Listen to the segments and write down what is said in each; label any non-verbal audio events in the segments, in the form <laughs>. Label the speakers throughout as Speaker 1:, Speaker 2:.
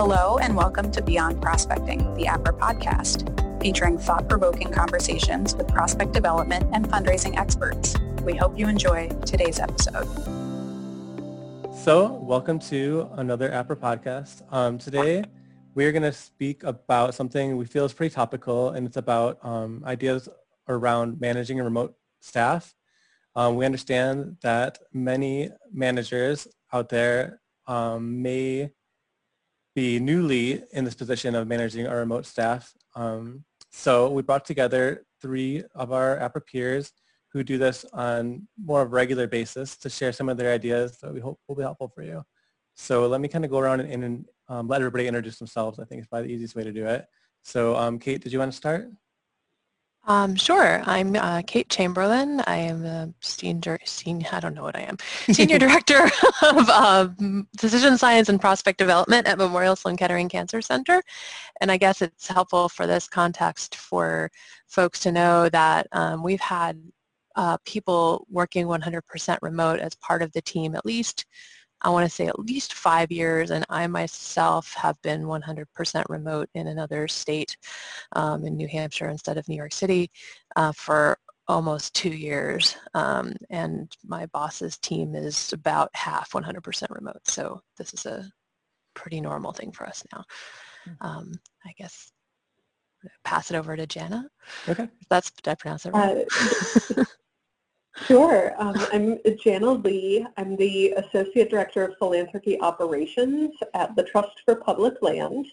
Speaker 1: Hello and welcome to Beyond Prospecting, the APRA podcast, featuring thought-provoking conversations with prospect development and fundraising experts. We hope you enjoy today's episode.
Speaker 2: So welcome to another APRA podcast. Um, today, we're going to speak about something we feel is pretty topical, and it's about um, ideas around managing a remote staff. Um, we understand that many managers out there um, may be newly in this position of managing our remote staff. Um, so we brought together three of our APRA peers who do this on more of a regular basis to share some of their ideas that we hope will be helpful for you. So let me kind of go around and, and um, let everybody introduce themselves. I think it's probably the easiest way to do it. So um, Kate, did you want to start?
Speaker 3: Um, sure. I'm uh, Kate Chamberlain. I am a senior, senior, I don't know what I am, <laughs> Senior Director of Decision Science and Prospect Development at Memorial Sloan Kettering Cancer Center. And I guess it's helpful for this context for folks to know that um, we've had uh, people working 100% remote as part of the team at least I want to say at least five years, and I myself have been 100% remote in another state um, in New Hampshire instead of New York City uh, for almost two years. Um, and my boss's team is about half 100% remote. So this is a pretty normal thing for us now. Hmm. Um, I guess pass it over to Jana.
Speaker 2: Okay.
Speaker 3: That's, did I pronounce it right?
Speaker 4: Uh, <laughs> Sure. Um, I'm Jana Lee. I'm the Associate Director of Philanthropy Operations at the Trust for Public Land.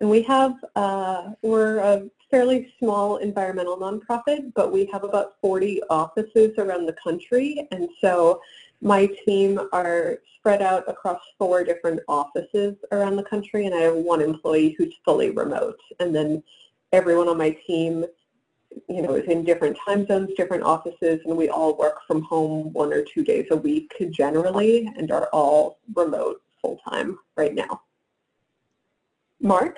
Speaker 4: And we have, uh, we're a fairly small environmental nonprofit, but we have about 40 offices around the country. And so my team are spread out across four different offices around the country, and I have one employee who's fully remote. And then everyone on my team you know, is in different time zones, different offices, and we all work from home one or two days a week generally and are all remote full-time right now. Mark?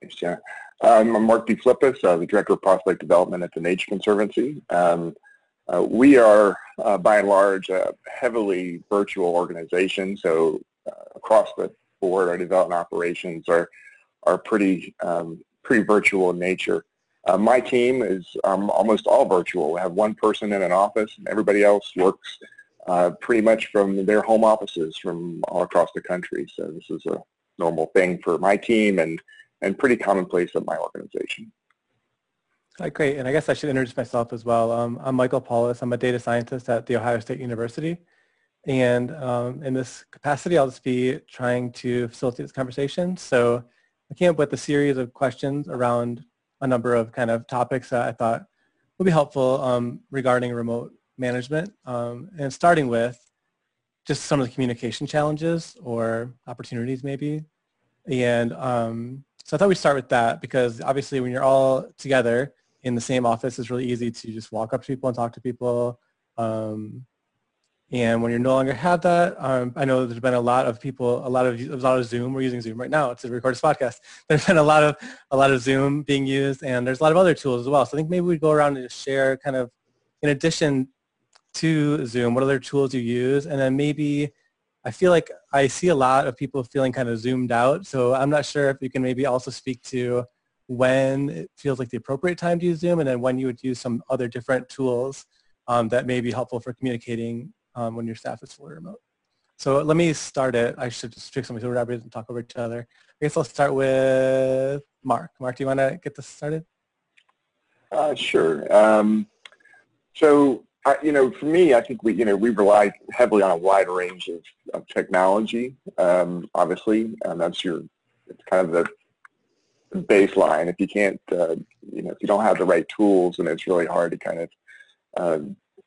Speaker 5: Thanks, Jen. Um, I'm Mark D. Flippis, uh, the Director of Prospect Development at the Nature Conservancy. Um, uh, we are, uh, by and large, a heavily virtual organization, so uh, across the board, our development operations are, are pretty, um, pretty virtual in nature. Uh, my team is um, almost all virtual. We have one person in an office, and everybody else works uh, pretty much from their home offices from all across the country. So this is a normal thing for my team and, and pretty commonplace at my organization.
Speaker 2: Hi, great. And I guess I should introduce myself as well. Um, I'm Michael Paulus. I'm a data scientist at The Ohio State University. And um, in this capacity, I'll just be trying to facilitate this conversation. So I came up with a series of questions around a number of kind of topics that I thought would be helpful um, regarding remote management. Um, and starting with just some of the communication challenges or opportunities maybe. And um, so I thought we'd start with that because obviously when you're all together in the same office, it's really easy to just walk up to people and talk to people. Um, and when you no longer have that, um, I know there's been a lot of people, a lot of a lot of Zoom. We're using Zoom right now to record this podcast. <laughs> There's been a lot of a lot of Zoom being used, and there's a lot of other tools as well. So I think maybe we go around and just share kind of, in addition to Zoom, what other tools you use, and then maybe I feel like I see a lot of people feeling kind of zoomed out. So I'm not sure if you can maybe also speak to when it feels like the appropriate time to use Zoom, and then when you would use some other different tools um, that may be helpful for communicating um, when your staff is fully remote. So let me start it. I should just trick somebody to wrap and talk over each other. I guess I'll start with Mark. Mark, do you want to get this started?
Speaker 5: Uh, sure. Um, so, I, you know, for me, I think we, you know, we rely heavily on a wide range of, of technology. Um, obviously, and that's your, it's kind of the baseline. If you can't, uh, you know, if you don't have the right tools, then it's really hard to kind of uh,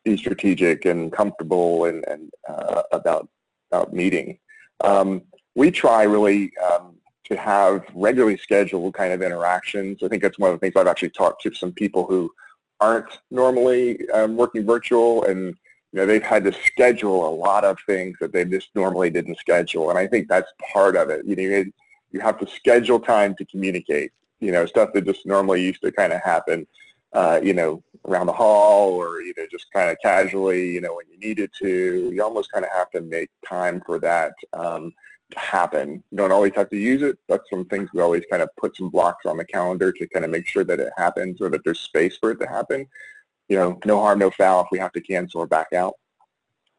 Speaker 5: be strategic and comfortable and, and uh, about about meeting. Um, we try really um, to have regularly scheduled kind of interactions. I think that's one of the things I've actually talked to some people who aren't normally um, working virtual and you know they've had to schedule a lot of things that they just normally didn't schedule and I think that's part of it. You know, you have to schedule time to communicate. You know, stuff that just normally used to kind of happen uh, you know, around the hall or, you know, just kind of casually, you know, when you needed to. You almost kind of have to make time for that um, happen. You don't always have to use it. That's some things we always kind of put some blocks on the calendar to kind of make sure that it happens or that there's space for it to happen. You know, no harm, no foul if we have to cancel or back out.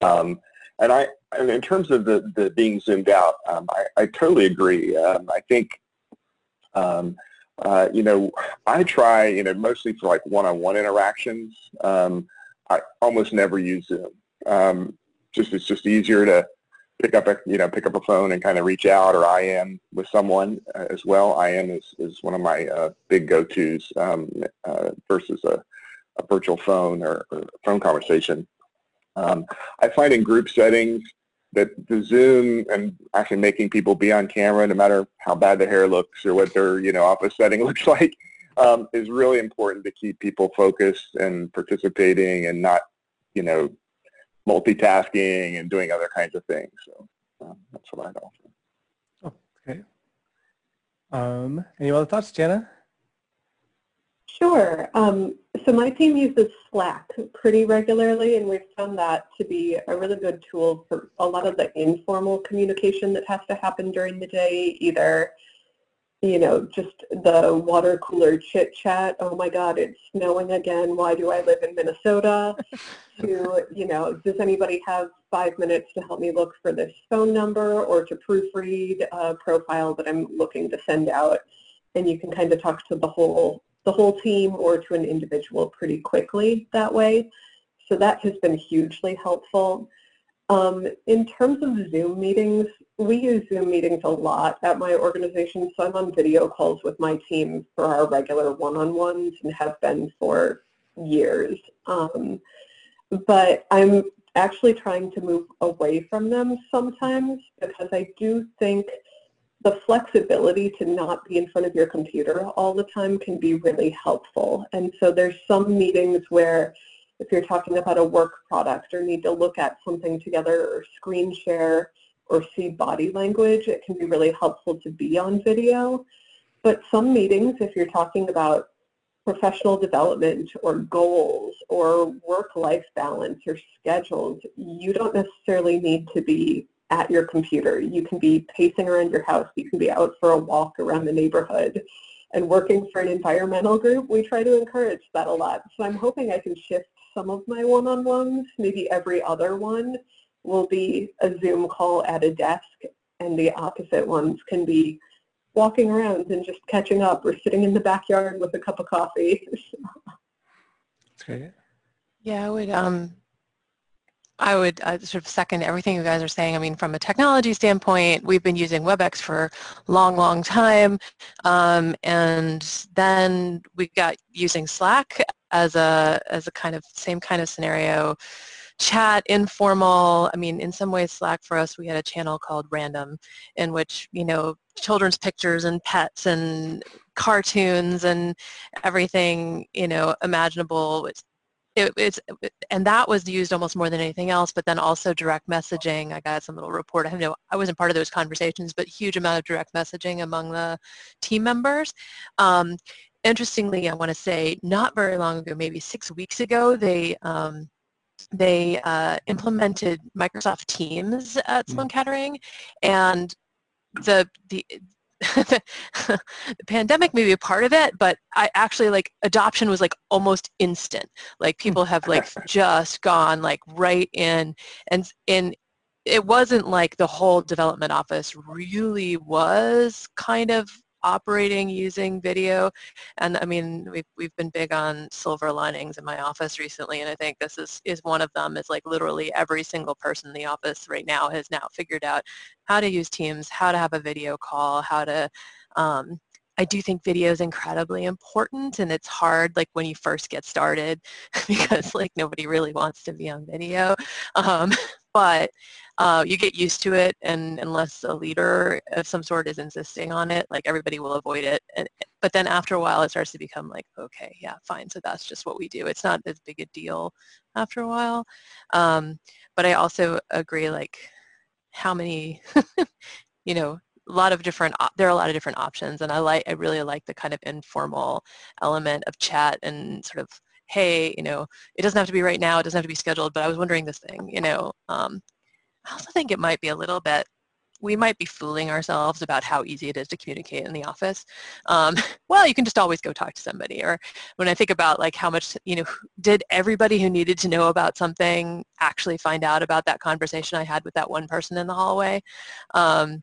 Speaker 5: Um, and I, and in terms of the, the being zoomed out, um, I, I totally agree. Um, I think, um, uh, you know, I try, you know, mostly for like one-on-one interactions. Um, I almost never use Zoom. Um, just it's just easier to pick up a you know pick up a phone and kind of reach out, or I am with someone uh, as well. IM is is one of my uh, big go-tos um, uh, versus a, a virtual phone or, or phone conversation. Um, I find in group settings that the Zoom and actually making people be on camera, no matter how bad their hair looks or what their you know office setting <laughs> looks like, um, is really important to keep people focused and participating and not you know multitasking and doing other kinds of things. So um, that's what I'd offer.
Speaker 2: Oh, okay. Um, any other thoughts, Jana?
Speaker 4: Sure. Um, so my team uses Slack pretty regularly, and we've found that to be a really good tool for a lot of the informal communication that has to happen during the day, either you know, just the water cooler chit chat. Oh my God, it's snowing again. Why do I live in Minnesota? <laughs> to, you know, does anybody have five minutes to help me look for this phone number or to proofread a profile that I'm looking to send out? And you can kind of talk to the whole the whole team or to an individual pretty quickly that way. So that has been hugely helpful. Um, in terms of Zoom meetings, we use Zoom meetings a lot at my organization, so I'm on video calls with my team for our regular one-on-ones and have been for years. Um, but I'm actually trying to move away from them sometimes because I do think the flexibility to not be in front of your computer all the time can be really helpful. And so there's some meetings where if you're talking about a work product or need to look at something together or screen share or see body language, it can be really helpful to be on video. But some meetings, if you're talking about professional development or goals or work-life balance or schedules, you don't necessarily need to be at your computer. You can be pacing around your house. You can be out for a walk around the neighborhood. And working for an environmental group, we try to encourage that a lot. So I'm hoping I can shift some of my one-on-ones, maybe every other one will be a Zoom call at a desk, and the opposite ones can be walking around and just catching up or sitting in the backyard with a cup of coffee. <laughs>
Speaker 2: That's great.
Speaker 3: Yeah, I would um, I would uh, sort of second everything you guys are saying. I mean, from a technology standpoint, we've been using WebEx for a long, long time. Um, and then we got using Slack as a, as a kind of same kind of scenario. Chat, informal. I mean, in some ways, Slack for us, we had a channel called Random in which, you know, children's pictures and pets and cartoons and everything, you know, imaginable it, it's and that was used almost more than anything else but then also direct messaging. I got some little report i know i wasn't part of those conversations but huge amount of direct messaging among the team members. Um, interestingly i want to say not very long ago maybe six weeks ago they um, they uh, implemented Microsoft Teams at Sloan Kettering, and the the <laughs> the, pandemic may be a part of it, but I actually like adoption was like almost instant. Like people have like <laughs> just gone like right in and in it wasn't like the whole development office really was kind of operating using video. And I mean, we've, we've been big on silver linings in my office recently, and I think this is, is one of them is like literally every single person in the office right now has now figured out how to use Teams, how to have a video call, how to um, I do think video is incredibly important and it's hard like when you first get started <laughs> because like nobody really wants to be on video. Um, <laughs> but uh, you get used to it and unless a leader of some sort is insisting on it, like everybody will avoid it. And, but then after a while it starts to become like, okay, yeah, fine. So that's just what we do. It's not as big a deal after a while. Um, but I also agree like how many, <laughs> you know, a lot of different there are a lot of different options and I like I really like the kind of informal element of chat and sort of hey you know it doesn't have to be right now it doesn't have to be scheduled but I was wondering this thing you know um, I also think it might be a little bit we might be fooling ourselves about how easy it is to communicate in the office. Um, <laughs> well, you can just always go talk to somebody. Or when I think about like how much, you know, did everybody who needed to know about something actually find out about that conversation I had with that one person in the hallway? Um,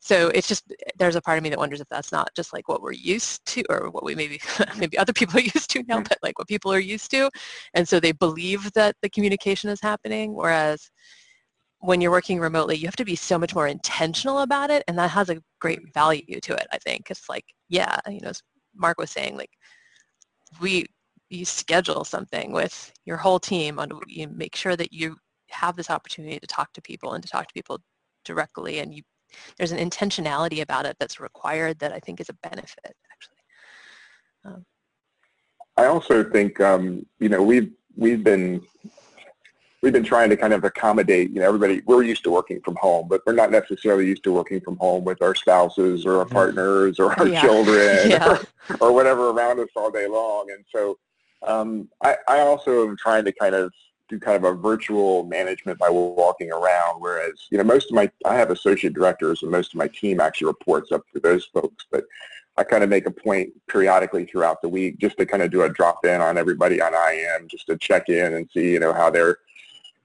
Speaker 3: so it's just there's a part of me that wonders if that's not just like what we're used to or what we maybe <laughs> maybe other people are used to now but like what people are used to and so they believe that the communication is happening whereas when you're working remotely you have to be so much more intentional about it and that has a great value to it i think it's like yeah you know as mark was saying like we you schedule something with your whole team and you make sure that you have this opportunity to talk to people and to talk to people directly and you there's an intentionality about it that's required that I think is a benefit actually. Um,
Speaker 5: I also think um, you know we've we've been we've been trying to kind of accommodate you know everybody we're used to working from home but we're not necessarily used to working from home with our spouses or our mm-hmm. partners or our yeah. children <laughs> yeah. or, <laughs> or, whatever around us all day long and so um, I, I also am trying to kind of do kind of a virtual management by walking around. Whereas, you know, most of my, I have associate directors and most of my team actually reports up to those folks. But I kind of make a point periodically throughout the week just to kind of do a drop in on everybody on IM just to check in and see, you know, how they're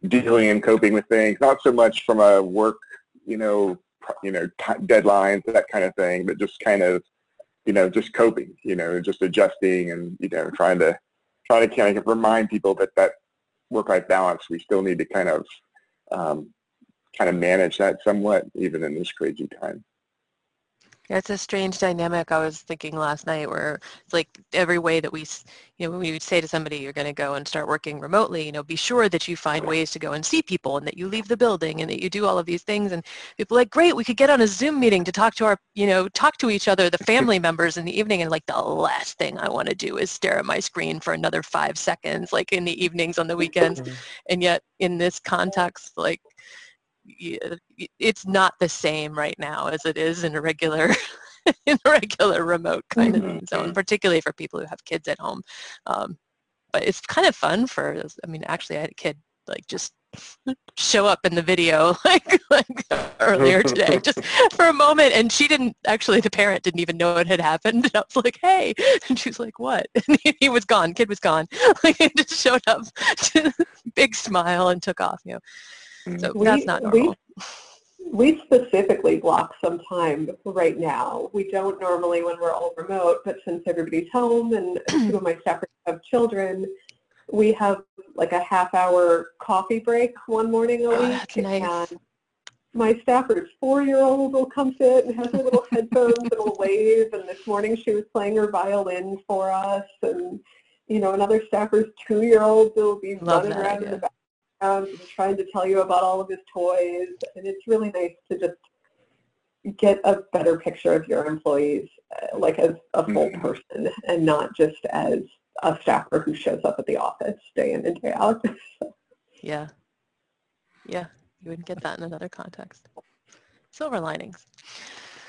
Speaker 5: dealing and coping with things. Not so much from a work, you know, you know, deadlines, that kind of thing, but just kind of, you know, just coping, you know, just adjusting and, you know, trying to, trying to kind of remind people that that work-life balance, we still need to kind of um, kind of manage that somewhat, even in this crazy time.
Speaker 3: Yeah, it's a strange dynamic. I was thinking last night where it's like every way that we, you know, when we would say to somebody, you're going to go and start working remotely, you know, be sure that you find ways to go and see people and that you leave the building and that you do all of these things. And people like, great, we could get on a Zoom meeting to talk to our, you know, talk to each other, the family <laughs> members in the evening. And like the last thing I want to do is stare at my screen for another five seconds, like in the evenings on the weekends. <laughs> And yet in this context, like it's not the same right now as it is in a regular <laughs> in a regular remote kind mm-hmm. of zone, particularly for people who have kids at home. Um, but it's kind of fun for, I mean, actually I had a kid like just show up in the video <laughs> like, like earlier today just <laughs> for a moment and she didn't actually the parent didn't even know it had happened and I was like hey and she was like what and he, he was gone kid was gone like he just showed up big smile and took off you know so we, that's not normal.
Speaker 4: We, we specifically block some time right now. We don't normally when we're all remote, but since everybody's home and <clears throat> two of my staff have children, we have like a half hour coffee break one morning a oh, week.
Speaker 3: Oh, nice.
Speaker 4: And my staffer's four-year-old will come sit and has her little headphones and will wave. And this morning she was playing her violin for us. And, you know, another staffer's two-year-old will be Love running around idea. in the back around and trying to tell you about all of his toys. And it's really nice to just get a better picture of your employees uh, like as a full mm-hmm. person and not just as a staffer who shows up at the office day in and day out. <laughs>
Speaker 3: yeah. Yeah. You wouldn't get that in another context. Silver linings.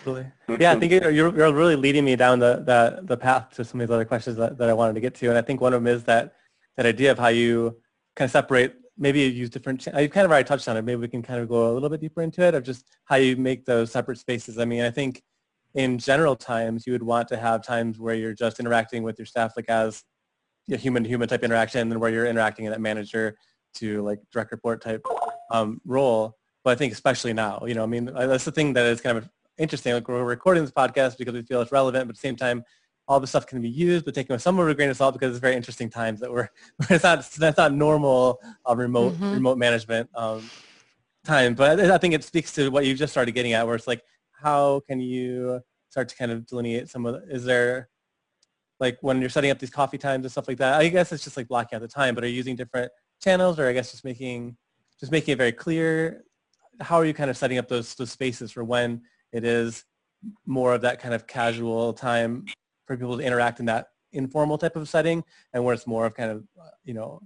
Speaker 2: Really. Yeah, I think you're, you're really leading me down the, the, the path to some of these other questions that, that I wanted to get to. And I think one of them is that, that idea of how you kind of separate maybe you use different, you kind of already touched on it. Maybe we can kind of go a little bit deeper into it of just how you make those separate spaces. I mean, I think in general times, you would want to have times where you're just interacting with your staff like as a human-to-human type interaction and where you're interacting in that manager to like direct report type um, role. But I think especially now, you know, I mean, that's the thing that is kind of interesting. Like we're recording this podcast because we feel it's relevant, but at the same time, all the stuff can be used, but with some of a grain of salt because it's very interesting times that we're, <laughs> it's not, that's not normal uh, remote, mm-hmm. remote management um, time. But I, I think it speaks to what you've just started getting at where it's like, how can you start to kind of delineate some of, the, is there, like when you're setting up these coffee times and stuff like that, I guess it's just like blocking out the time, but are you using different channels or I guess just making, just making it very clear? How are you kind of setting up those, those spaces for when it is more of that kind of casual time for people to interact in that informal type of setting and where it's more of kind of, uh, you know,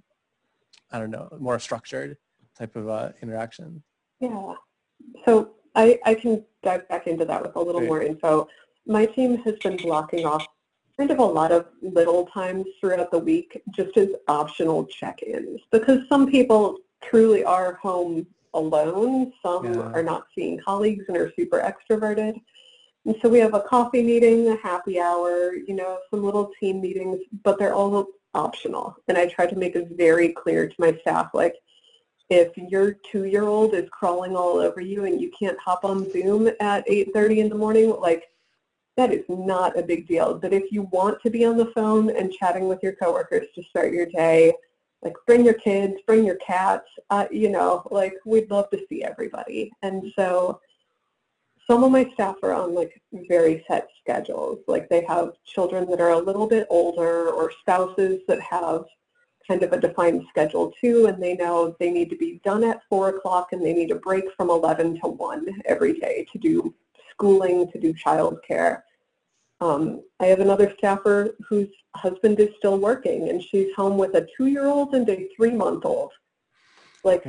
Speaker 2: I don't know, more structured type of uh, interaction.
Speaker 4: Yeah. So I, I can dive back into that with a little Great. more info. My team has been blocking off kind of a lot of little times throughout the week just as optional check-ins because some people truly are home alone. Some
Speaker 2: Yeah.
Speaker 4: are not seeing colleagues and are super extroverted. And so we have a coffee meeting, a happy hour, you know, some little team meetings, but they're all optional. And I try to make it very clear to my staff, like, if your two-year-old is crawling all over you and you can't hop on Zoom at 8.30 in the morning, like, that is not a big deal. But if you want to be on the phone and chatting with your coworkers to start your day, like bring your kids, bring your cats, uh, you know, like we'd love to see everybody. And so some of my staff are on like very set schedules. Like they have children that are a little bit older or spouses that have kind of a defined schedule too, and they know they need to be done at 4 o'clock and they need a break from 11 to 1 every day to do schooling, to do childcare. Um, I have another staffer whose husband is still working and she's home with a two-year-old and a three-month-old. Like.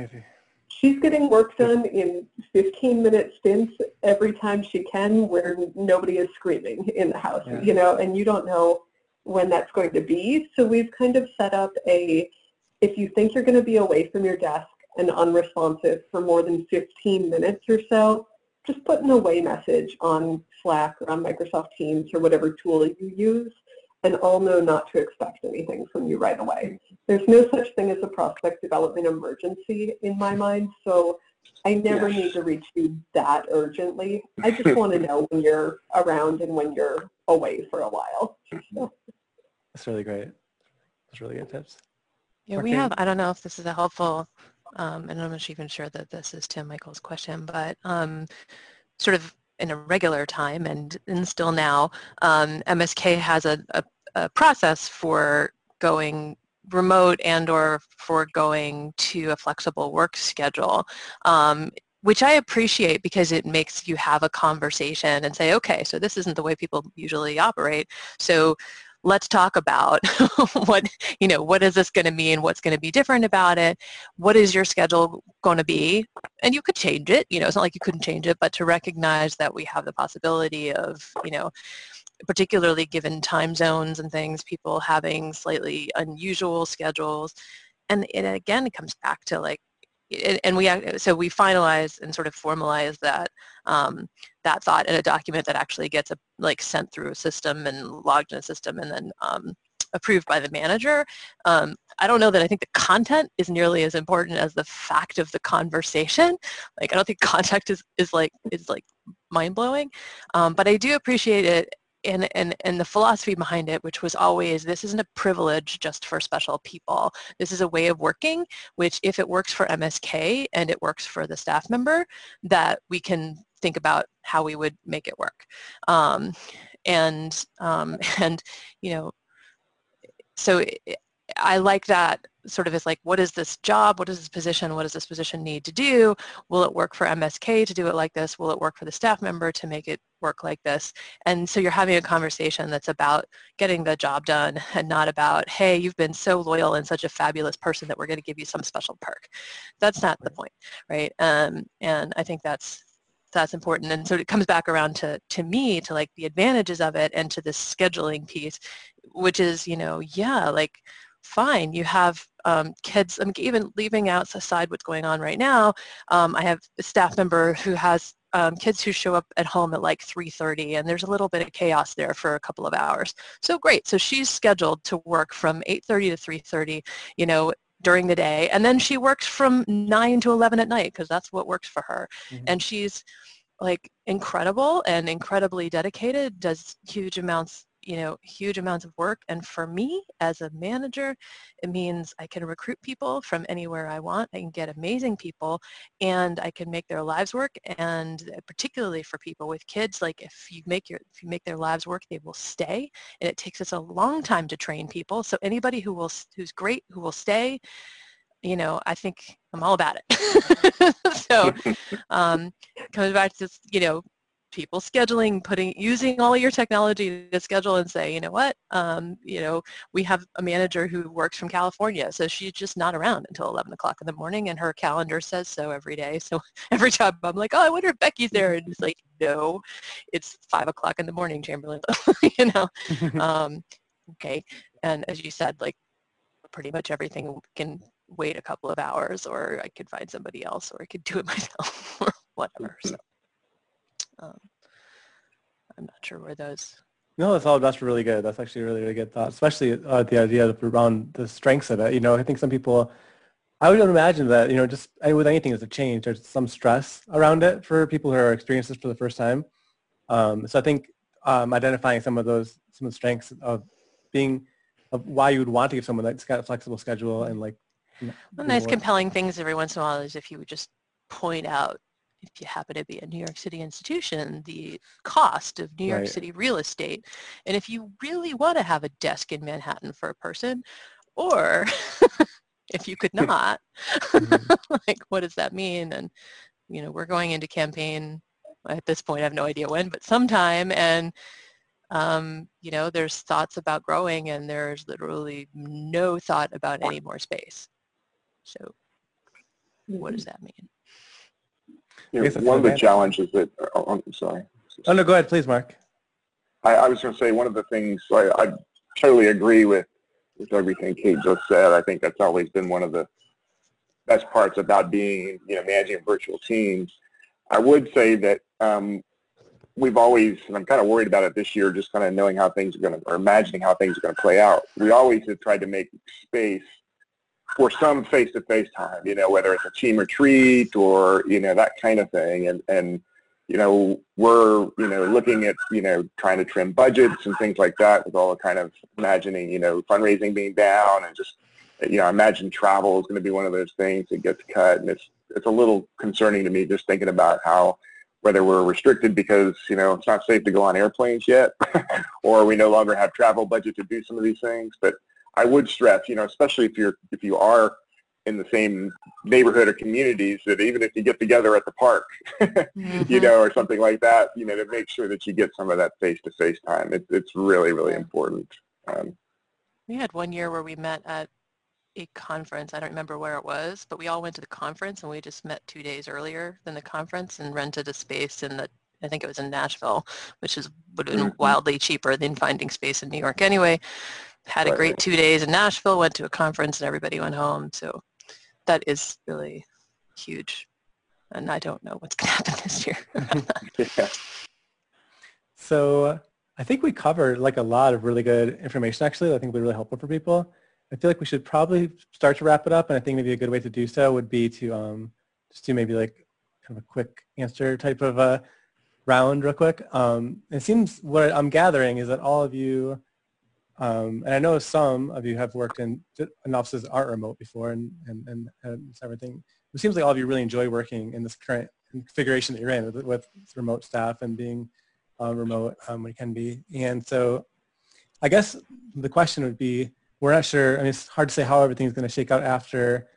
Speaker 4: She's getting work done in 15 minute stints every time she can where nobody is screaming in the house,
Speaker 2: Yeah.
Speaker 4: you know, and you don't know when that's going to be. So we've kind of set up a, if you think you're going to be away from your desk and unresponsive for more than 15 minutes or so, just put an away message on Slack or on Microsoft Teams or whatever tool you use, and I'll know not to expect anything from you right away. There's no such thing as a prospect development emergency in my mind, so I never
Speaker 5: Yes.
Speaker 4: need to reach you that urgently. I just want to <laughs> know when you're around and when you're away for a while. So,
Speaker 2: That's really great. That's really good tips.
Speaker 3: Yeah, we
Speaker 2: Okay.
Speaker 3: have, I don't know if this is a helpful, um, and I'm not even sure that this is Tim Michael's question, but um, sort of in a regular time and, and still now, um, MSK has a, a, a process for going remote and or for going to a flexible work schedule. Um, which I appreciate because it makes you have a conversation and say, okay, so this isn't the way people usually operate. So let's talk about <laughs> what, you know, what is this going to mean? What's going to be different about it? What is your schedule going to be? And you could change it, you know, it's not like you couldn't change it, but to recognize that we have the possibility of, you know, particularly given time zones and things, people having slightly unusual schedules. And it again comes back to like, and and we so we finalize and sort of formalize that um, that thought in a document that actually gets a, like sent through a system and logged in a system and then um, approved by the manager. Um, I don't know that I think the content is nearly as important as the fact of the conversation. Like I don't think <laughs> context is, is like is like mind blowing, um, but I do appreciate it and, and, and the philosophy behind it, which was always this isn't a privilege just for special people. This is a way of working, which if it works for MSK and it works for the staff member, that we can think about how we would make it work. Um, and, um, <laughs> and, you know, so it, I like that sort of is like, what is this job? What is this position? What does this position need to do? Will it work for MSK to do it like this? Will it work for the staff member to make it work like this? And so you're having a conversation that's about getting the job done <laughs> and not about, hey, you've been so loyal and such a fabulous person that we're going to give you some special perk. That's not the point, right? Um, and I think that's that's important. And so it comes back around to, to me, to like the advantages of it and to the scheduling piece, which is, you know, yeah, like fine, you have um, kids, I'm even leaving out aside what's going on right now, um, I have a staff member who has um, kids who show up at home at like 3.30 and there's a little bit of chaos there for a couple of hours. So great, so she's scheduled to work from 8.30 to 3.30, you know, during the day and then she works from 9 to 11 at night because that's what works for her.
Speaker 2: Mhm.
Speaker 3: And she's like incredible and incredibly dedicated, does huge amounts you know, huge amounts of work. And for me as a manager, it means I can recruit people from anywhere I want. I can get amazing people and I can make their lives work. And particularly for people with kids, like if you make your, if you make their lives work, they will stay. And it takes us a long time to train people. So anybody who will, who's great, who will stay, you know, I think I'm all about it. <laughs> so <laughs> um, comes back to this, you know, people scheduling, putting, using all your technology to schedule and say, you know what, um, you know, we have a manager who works from California, so she's just not around until 11 o'clock in the morning and her calendar says so every day. <laughs> So every time I'm like, oh, I wonder if Becky's there. And it's like, no, it's five o'clock in the morning, Chamberlain, <laughs> you know. <laughs> Um, okay. And as you said, like pretty much everything can wait a couple of hours or I could find somebody else or I could do it myself or whatever. So um, I'm not sure where those.
Speaker 2: No, that's all. That's really good. That's actually a really, really good thought, especially uh, the idea around the strengths of it. You know, I think some people, I would imagine that, you know, just with anything that's a change, there's some stress around it for people who are experiencing this for the first time. Um, so I think um, identifying some of those, some of the strengths of being, of why you would want to give someone that's got a flexible schedule and like.
Speaker 3: One nice compelling things every once in a while is if you would just point out if you happen to be a New York City institution, the cost of New York right. City real estate. And if you really want to have a desk in Manhattan for a person, or <laughs> if you could <laughs> not, mm-hmm. <laughs> like what does that mean? And, you know, we're going into campaign at this point, I have no idea when, but sometime. And, um, you know, there's thoughts about growing and there's literally no thought about any more space. So what does mm-hmm. that mean?
Speaker 5: You know, one of the challenges that, oh, I'm sorry.
Speaker 2: Oh, no, go ahead, please, Mark.
Speaker 5: I, I was going to say one of the things, I, I totally agree with, with everything Kate just said. I think that's always been one of the best parts about being, you know, managing virtual teams. I would say that um, we've always, and I'm kind of worried about it this year, just kind of knowing how things are going to, or imagining how things are going to play out. We always have tried to make space for some face-to-face time, you know, whether it's a team retreat or, you know, that kind of thing. And, and, you know, we're, you know, looking at, you know, trying to trim budgets and things like that with all the kind of imagining, you know, fundraising being down and just, you know, I imagine travel is going to be one of those things that gets cut. And it's, it's a little concerning to me just thinking about how, whether we're restricted because, you know, it's not safe to go on airplanes yet <laughs> or we no longer have travel budget to do some of these things. But I would stress, you know, especially if you're if you are in the same neighborhood or communities, that even if you get together at the park, <laughs> mm-hmm. you know, or something like that, you know, to make sure that you get some of that face-to-face time. It, it's really, really important. Um,
Speaker 3: we had one year where we met at a conference. I don't remember where it was, but we all went to the conference and we just met two days earlier than the conference and rented a space in the I think it was in Nashville, which is would have been mm-hmm. wildly cheaper than finding space in New York anyway had a great two days in Nashville, went to a conference and everybody went home. So that is really huge. And I don't know what's <laughs> going to happen this year. <laughs>
Speaker 2: yeah. So I think we covered like a lot of really good information actually. I think would be really helpful for people. I feel like we should probably start to wrap it up. And I think maybe a good way to do so would be to um, just do maybe like kind of a quick answer type of a round real quick. Um, it seems what I'm gathering is that all of you um, and I know some of you have worked in, in offices that aren't remote before and, and, and, and everything. It seems like all of you really enjoy working in this current configuration that you're in with, with remote staff and being uh, remote um, when it can be. And so I guess the question would be, we're not sure, I mean, it's hard to say how everything's going to shake out after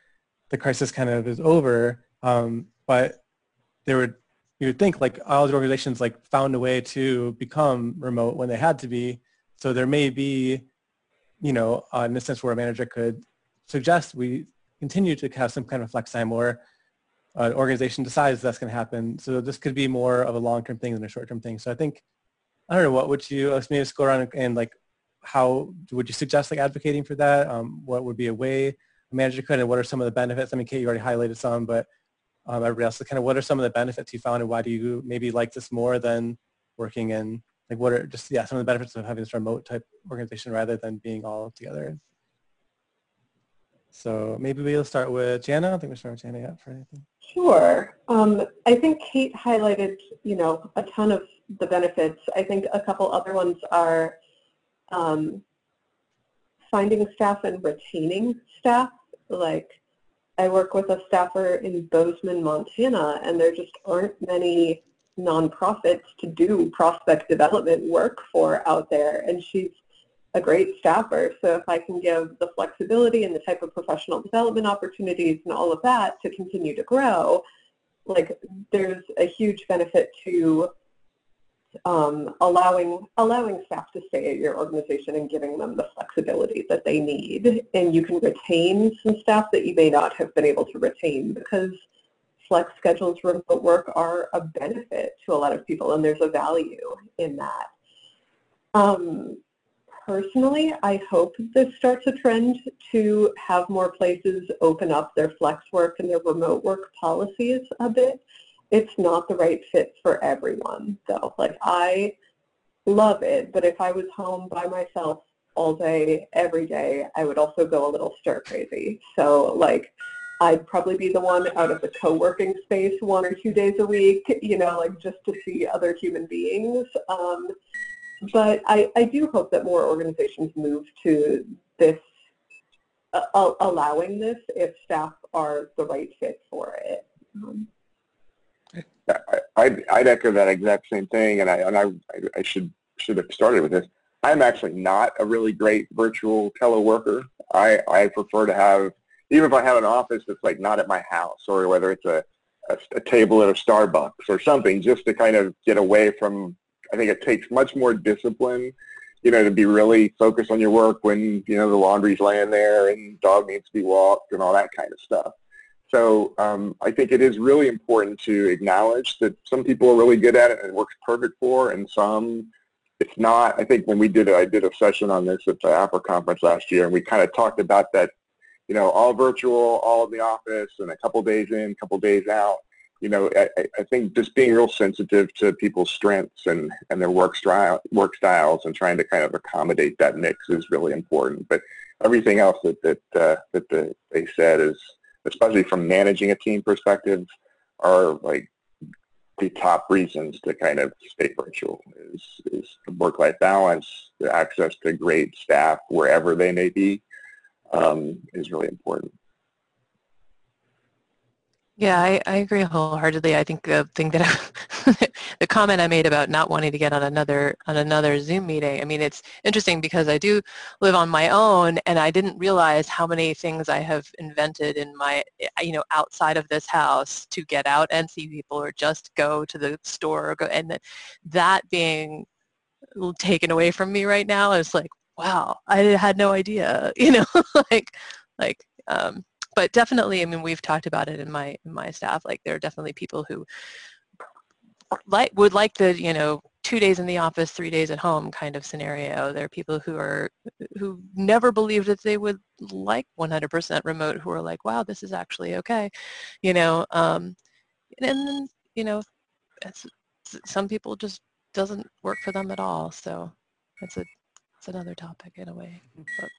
Speaker 2: the crisis kind of is over, um, but there would, you would think like all the organizations like found a way to become remote when they had to be so there may be, you know, uh, in a sense where a manager could suggest we continue to have some kind of flex time or an organization decides that's going to happen. So this could be more of a long-term thing than a short-term thing. So I think, I don't know, what would you, let's maybe around and, and like, how would you suggest like advocating for that? Um, what would be a way a manager could, and what are some of the benefits? I mean, Kate, you already highlighted some, but um, everybody else, so kind of what are some of the benefits you found and why do you maybe like this more than working in like what are just yeah some of the benefits of having this remote type organization rather than being all together so maybe we'll start with Jana. I don't think we start with Jana yet for anything.
Speaker 4: Sure. Um, I think Kate highlighted, you know, a ton of the benefits. I think a couple other ones are um, finding staff and retaining staff. Like I work with a staffer in Bozeman, Montana, and there just aren't many nonprofits to do prospect development work for out there. And she's a great staffer. So if I can give the flexibility and the type of professional development opportunities and all of that to continue to grow, like there's a huge benefit to um, allowing allowing staff to stay at your organization and giving them the flexibility that they need. And you can retain some staff that you may not have been able to retain because flex schedules, remote work are a benefit to a lot of people, and there's a value in that. Um, personally, I hope this starts a trend to have more places open up their flex work and their remote work policies a bit. It's not the right fit for everyone, though. Like, I love it, but if I was home by myself all day, every day, I would also go a little stir crazy. So, like, I'd probably be the one out of the co-working space one or two days a week, you know, like just to see other human beings. Um, but I, I do hope that more organizations move to this, uh, allowing this if staff are the right fit for it. Um,
Speaker 5: I'd, I'd echo that exact same thing, and I and I I should should have started with this. I'm actually not a really great virtual teleworker. I I prefer to have even if I have an office that's like not at my house, or whether it's a a, a table at a Starbucks or something, just to kind of get away from I think it takes much more discipline, you know, to be really focused on your work when, you know, the laundry's laying there and dog needs to be walked and all that kind of stuff. So um, I think it is really important to acknowledge that some people are really good at it and it works perfect for, and some it's not. I think when we did, I did a session on this at the APRA conference last year, and we kind of talked about that, you know, all virtual, all in the office, and a couple days in, couple days out you know, I, I, think just being real sensitive to people's strengths and, and their work style, work styles and trying to kind of accommodate that mix is really important. But everything else that that uh, that the, they said is, especially from managing a team perspective, are like the top reasons to kind of stay virtual is is the work-life balance, the access to great staff wherever they may be, um, is really important.
Speaker 3: Yeah, I, I agree wholeheartedly. I think the thing that I, <laughs> the comment I made about not wanting to get on another on another Zoom meeting. I mean, it's interesting because I do live on my own, and I didn't realize how many things I have invented in my you know outside of this house to get out and see people, or just go to the store, or go and that being taken away from me right now is like, wow, I had no idea. <laughs> You know, like like um, but definitely, I mean, we've talked about it in my in my staff. Like, there are definitely people who like would like the you know two days in the office, three days at home kind of scenario. There are people who are who never believed that they would like 100% remote who are like, wow, this is actually okay, you know. Um, and then you know, some people just doesn't work for them at all. So it's a it's another topic in a way. But.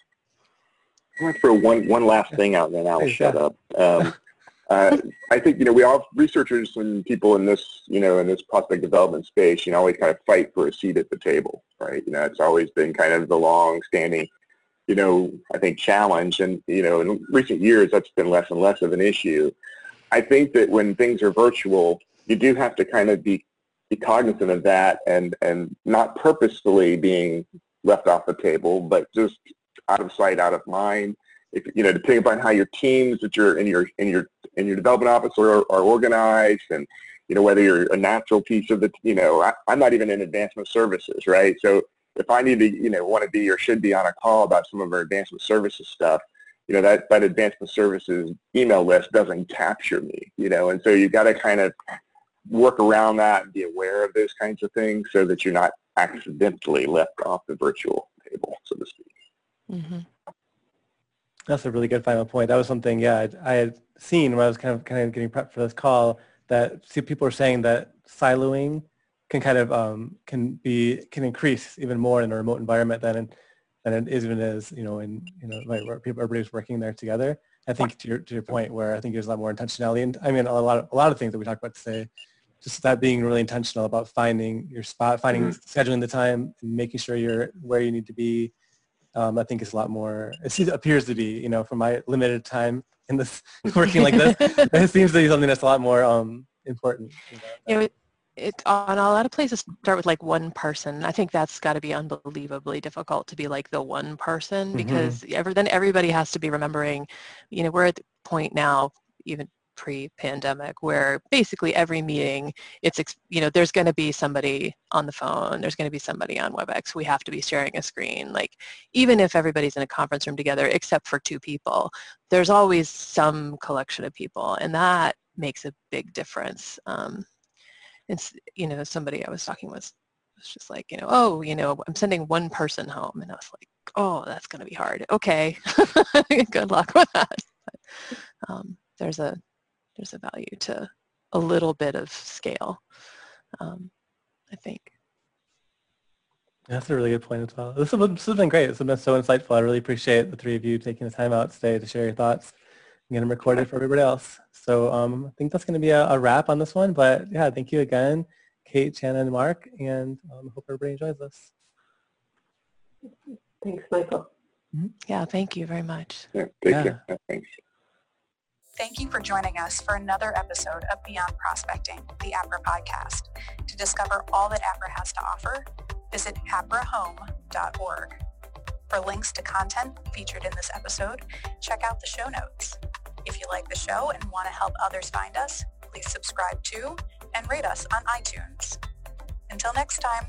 Speaker 5: I want to throw one, one last thing out and then I'll hey, shut up. Um, uh, I think, you know, we all, researchers and people in this, you know, in this prospect development space, you know, always kind of fight for a seat at the table, right? You know, it's always been kind of the long-standing, you know, I think challenge. And, you know, in recent years, that's been less and less of an issue. I think that when things are virtual, you do have to kind of be, be cognizant of that and, and not purposefully being left off the table, but just out of sight, out of mind. If, you know, depending upon how your teams that you're in your in your in your development office are, are organized, and you know whether you're a natural piece of the, you know, I, I'm not even in advancement services, right? So if I need to, you know, want to be or should be on a call about some of our advancement services stuff, you know, that, that advancement services email list doesn't capture me, you know, and so you've got to kind of work around that and be aware of those kinds of things so that you're not accidentally left off the virtual table, so to speak. Mm-hmm.
Speaker 2: That's a really good final point. That was something, yeah, I, I, had seen when I was kind of kind of getting prepped for this call that see people are saying that siloing can kind of um, can be can increase even more in a remote environment than in, than it is even is you know in you know where people everybody's working there together. I think to your to your point where I think there's a lot more intentionality and I mean a lot of a lot of things that we talked about today, just that being really intentional about finding your spot, finding mm-hmm. scheduling the time, and making sure you're where you need to be um, I think is a lot more, it appears to be, you know, from my limited time in this, <laughs> working like this, <laughs> it seems to be something that's a lot more um, important. You
Speaker 3: know, it, it, on a lot of places start with like one person. I think that's got to be unbelievably difficult to be like the one person mm-hmm. because mm-hmm. ever, then everybody has to be remembering, you know, we're at the point now, even pre-pandemic where basically every meeting it's you know there's going to be somebody on the phone there's going to be somebody on webex we have to be sharing a screen like even if everybody's in a conference room together except for two people there's always some collection of people and that makes a big difference um, it's you know somebody i was talking with was just like, you know, oh, you know, I'm sending one person home. And I was like, oh, that's going to be hard. Okay, <laughs> good luck with that. But, um, there's a there's a value to a little bit of scale, um, I think.
Speaker 2: That's a really good point as well. This has, been, this has been great. This has been so insightful. I really appreciate the three of you taking the time out today to share your thoughts and get them recorded for everybody else. So um, I think that's going to be a, a, wrap on this one. But yeah, thank you again, Kate, Shannon, and Mark, and um, hope everybody enjoys this.
Speaker 4: Thanks, Michael.
Speaker 3: Mm-hmm. Yeah, thank you very much.
Speaker 5: Yeah, thank yeah. you. Thanks.
Speaker 1: Thank you for joining us for another episode of Beyond Prospecting, the APRA podcast. To discover all that APRA has to offer, visit aprahome.org. For links to content featured in this episode, check out the show notes. If you like the show and want to help others find us, please subscribe to and rate us on iTunes. Until next time.